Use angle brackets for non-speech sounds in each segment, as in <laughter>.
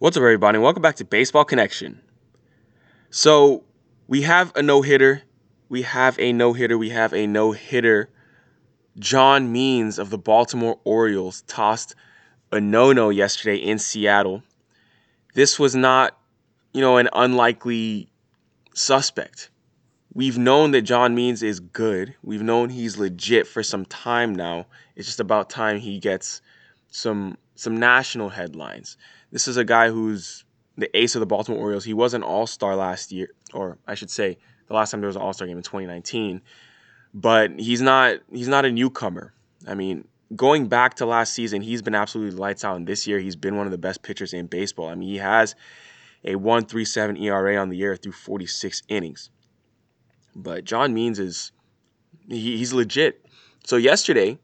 What's up, everybody? Welcome back to Baseball Connection. So, we have a no hitter. We have a no hitter. We have a no hitter. John Means of the Baltimore Orioles tossed a no no yesterday in Seattle. This was not, you know, an unlikely suspect. We've known that John Means is good. We've known he's legit for some time now. It's just about time he gets some some national headlines. This is a guy who's the ace of the Baltimore Orioles. He was an All-Star last year, or I should say, the last time there was an All-Star game in 2019. But he's not he's not a newcomer. I mean, going back to last season, he's been absolutely lights out. And this year, he's been one of the best pitchers in baseball. I mean, he has a 1.37 ERA on the year through 46 innings. But John Means is he, he's legit. So yesterday,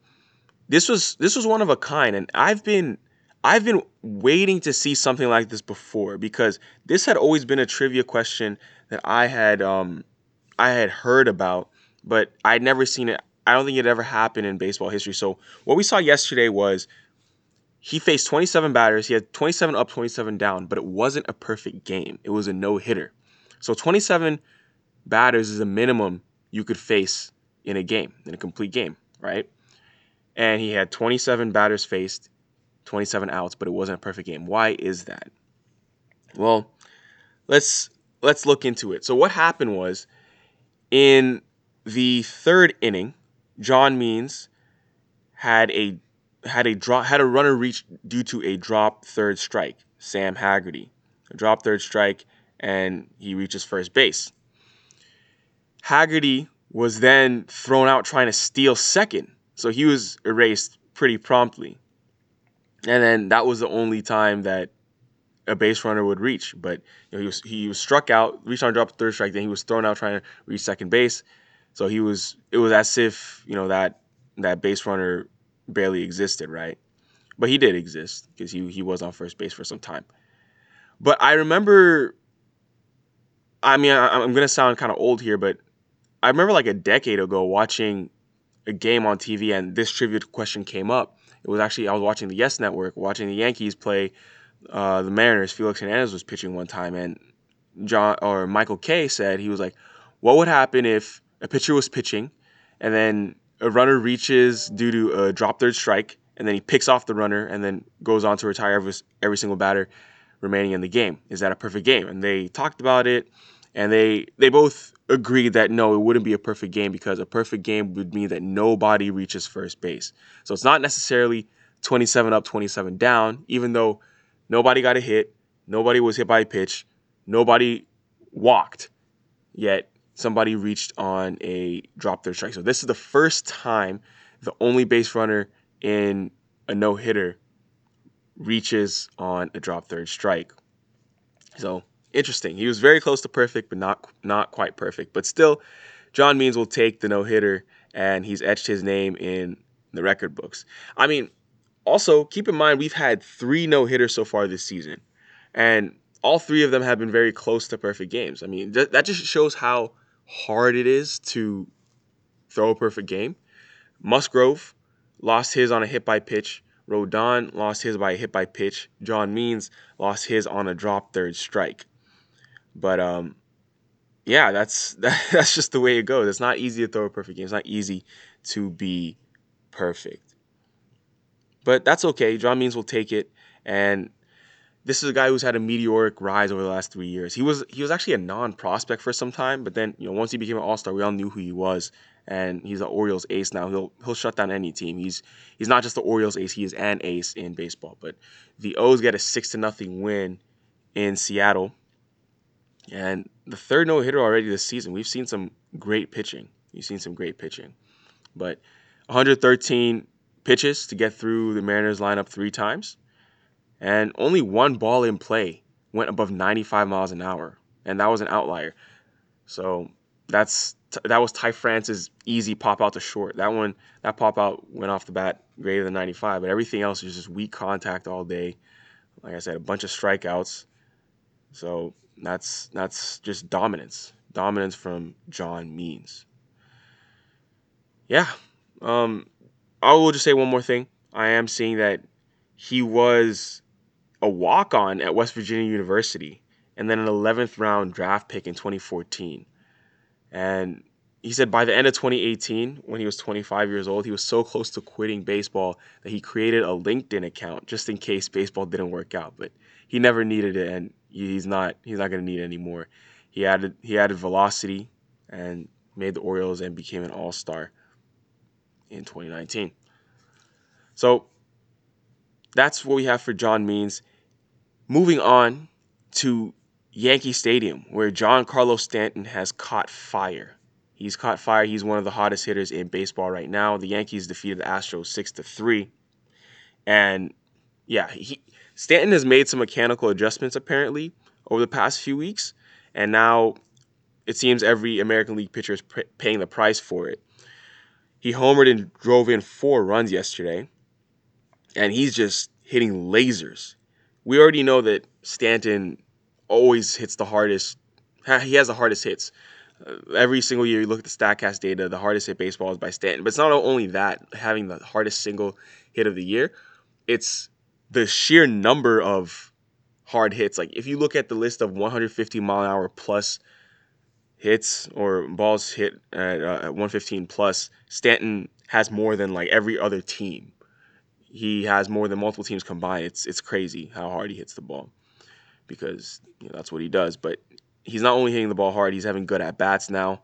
this was this was one of a kind, and I've been I've been waiting to see something like this before because this had always been a trivia question that I had um, I had heard about, but I'd never seen it. I don't think it ever happened in baseball history. So what we saw yesterday was he faced 27 batters. He had 27 up, 27 down, but it wasn't a perfect game. It was a no hitter. So 27 batters is a minimum you could face in a game, in a complete game, right? And he had 27 batters faced, 27 outs, but it wasn't a perfect game. Why is that? Well, let's let's look into it. So what happened was in the third inning, John Means had a had a drop had a runner reach due to a drop third strike. Sam Haggerty, a drop third strike, and he reaches first base. Haggerty was then thrown out trying to steal second, so he was erased pretty promptly. And then that was the only time that a base runner would reach. But you know, he was he was struck out, reached on drop third strike, then he was thrown out trying to reach second base. So he was it was as if, you know, that that base runner barely existed, right? But he did exist because he he was on first base for some time. But I remember I mean, I, I'm gonna sound kind of old here, but I remember like a decade ago watching a game on TV and this trivia question came up. It was actually I was watching the Yes Network, watching the Yankees play uh, the Mariners. Felix Hernandez was pitching one time, and John or Michael Kay said he was like, "What would happen if a pitcher was pitching, and then a runner reaches due to a drop third strike, and then he picks off the runner, and then goes on to retire every, every single batter remaining in the game? Is that a perfect game?" And they talked about it, and they they both agreed that no, it wouldn't be a perfect game because a perfect game would mean that nobody reaches first base. So it's not necessarily 27 up, 27 down, even though nobody got a hit, nobody was hit by a pitch, nobody walked, yet somebody reached on a drop third strike. So this is the first time the only base runner in a no hitter reaches on a drop third strike. So interesting. He was very close to perfect, but not not quite perfect. But still, John Means will take the no hitter, and he's etched his name in the record books. I mean, also keep in mind we've had three no hitters so far this season, and all three of them have been very close to perfect games. I mean, th- that just shows how hard it is to throw a perfect game. Musgrove lost his on a hit by pitch. Rodon lost his by a hit by pitch. John Means lost his on a drop third strike. But um, yeah, that's <laughs> that, that's just the way it goes. It's not easy to throw a perfect game. It's not easy to be perfect. But that's okay. John Means will take it, and this is a guy who's had a meteoric rise over the last three years. He was he was actually a non-prospect for some time, but then you know once he became an All-Star, we all knew who he was, and he's an Orioles ace now. He'll he'll shut down any team. He's he's not just the Orioles ace; he is an ace in baseball. But the O's get a six to nothing win in Seattle and the third no hitter already this season. We've seen some great pitching. You've seen some great pitching. But 113 pitches to get through the Mariners lineup three times. And only one ball in play went above 95 miles an hour. And that was an outlier. So that's that was Ty France's easy pop out to short. That one, that pop out went off the bat greater than 95, but everything else was just weak contact all day. Like I said, a bunch of strikeouts. So that's that's just dominance. Dominance from John Means. Yeah. Um, I will just say one more thing. I am seeing that he was a walk on at West Virginia University and then an 11th round draft pick in 2014. And he said by the end of 2018, when he was 25 years old, he was so close to quitting baseball that he created a LinkedIn account just in case baseball didn't work out. But he never needed it, and he's not he's not going to need anymore. He added he added velocity and made the Orioles and became an All Star in 2019. So that's what we have for John Means. Moving on to Yankee Stadium, where Giancarlo Stanton has caught fire. He's caught fire. He's one of the hottest hitters in baseball right now. The Yankees defeated the Astros six to three, and yeah, he, Stanton has made some mechanical adjustments apparently over the past few weeks, and now it seems every American League pitcher is paying the price for it. He homered and drove in four runs yesterday, and he's just hitting lasers. We already know that Stanton always hits the hardest. He has the hardest hits. Uh, every single year, you look at the Statcast data, the hardest hit baseball is by Stanton. But it's not only that, having the hardest single hit of the year, it's the sheer number of hard hits. Like if you look at the list of 150 mile an hour plus hits or balls hit at, uh, at 115 plus, Stanton has more than like every other team. He has more than multiple teams combined. It's it's crazy how hard he hits the ball because you know, that's what he does. But he's not only hitting the ball hard, he's having good at bats now.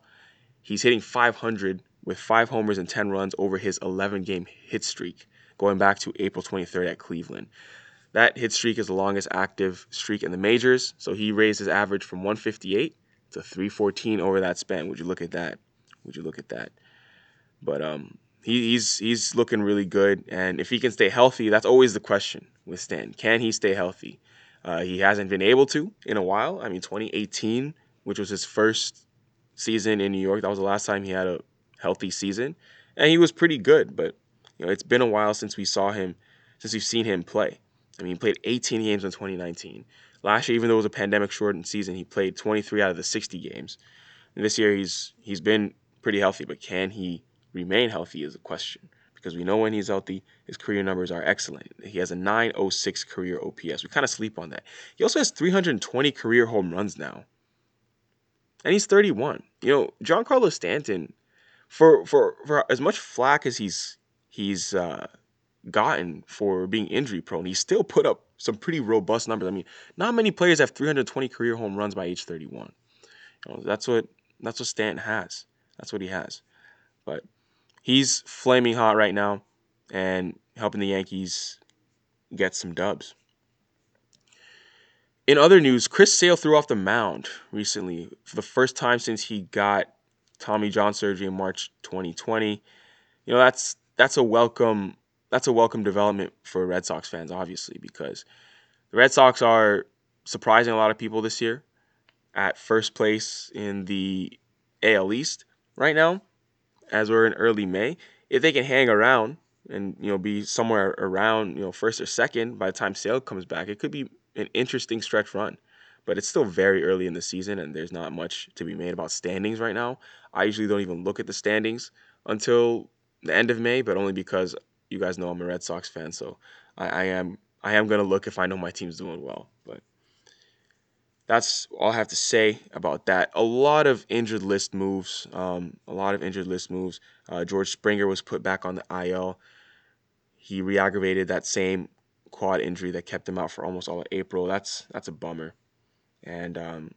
He's hitting 500 with five homers and 10 runs over his 11 game hit streak going back to April 23rd at Cleveland. That hit streak is the longest active streak in the majors, so he raised his average from 158 to 314 over that span. Would you look at that? Would you look at that? But um, he, he's he's looking really good, and if he can stay healthy, that's always the question with Stan. Can he stay healthy? Uh, he hasn't been able to in a while. I mean, 2018, which was his first season in New York, that was the last time he had a healthy season, and he was pretty good. But you know, it's been a while since we saw him, since we've seen him play. I mean, he played 18 games in 2019. Last year, even though it was a pandemic shortened season, he played 23 out of the 60 games. And this year, he's he's been pretty healthy, but can he remain healthy is a question because we know when he's healthy, his career numbers are excellent. He has a 906 career OPS. We kind of sleep on that. He also has 320 career home runs now. And he's 31. You know, Giancarlo Stanton, for for for as much flack as he's he's uh, gotten for being injury prone, he still put up some pretty robust numbers. I mean, not many players have 320 career home runs by age 31. You know, that's what that's what Stanton has. That's what he has. But he's flaming hot right now and helping the Yankees get some dubs. In other news, Chris Sale threw off the mound recently for the first time since he got Tommy John surgery in March 2020. You know, that's that's a welcome that's a welcome development for Red Sox fans, obviously, because the Red Sox are surprising a lot of people this year at first place in the AL East right now, as we're in early May. If they can hang around and you know be somewhere around you know first or second by the time Sale comes back, it could be an interesting stretch run. But it's still very early in the season, and there's not much to be made about standings right now. I usually don't even look at the standings until the end of May, but only because you guys know I'm a Red Sox fan, so I, I am I am gonna look if I know my team's doing well. But that's all I have to say about that. A lot of injured list moves. Um, a lot of injured list moves. Uh, George Springer was put back on the IL. He re-aggravated that same quad injury that kept him out for almost all of April. That's that's a bummer. And um,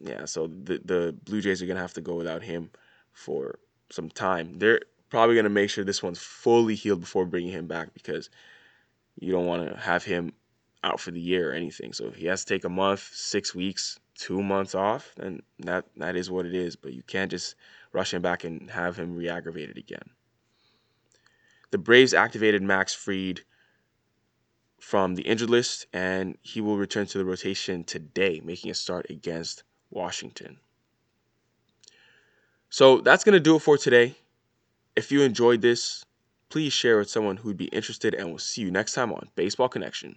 yeah, so the the Blue Jays are gonna have to go without him for some time. They're probably going to make sure this one's fully healed before bringing him back because you don't want to have him out for the year or anything. So if he has to take a month, six weeks, two months off, then that that is what it is. But you can't just rush him back and have him re-aggravated again. The Braves activated Max Fried from the injured list, and he will return to the rotation today, making a start against Washington. So that's going to do it for today. If you enjoyed this, please share with someone who'd be interested, and we'll see you next time on Baseball Connection.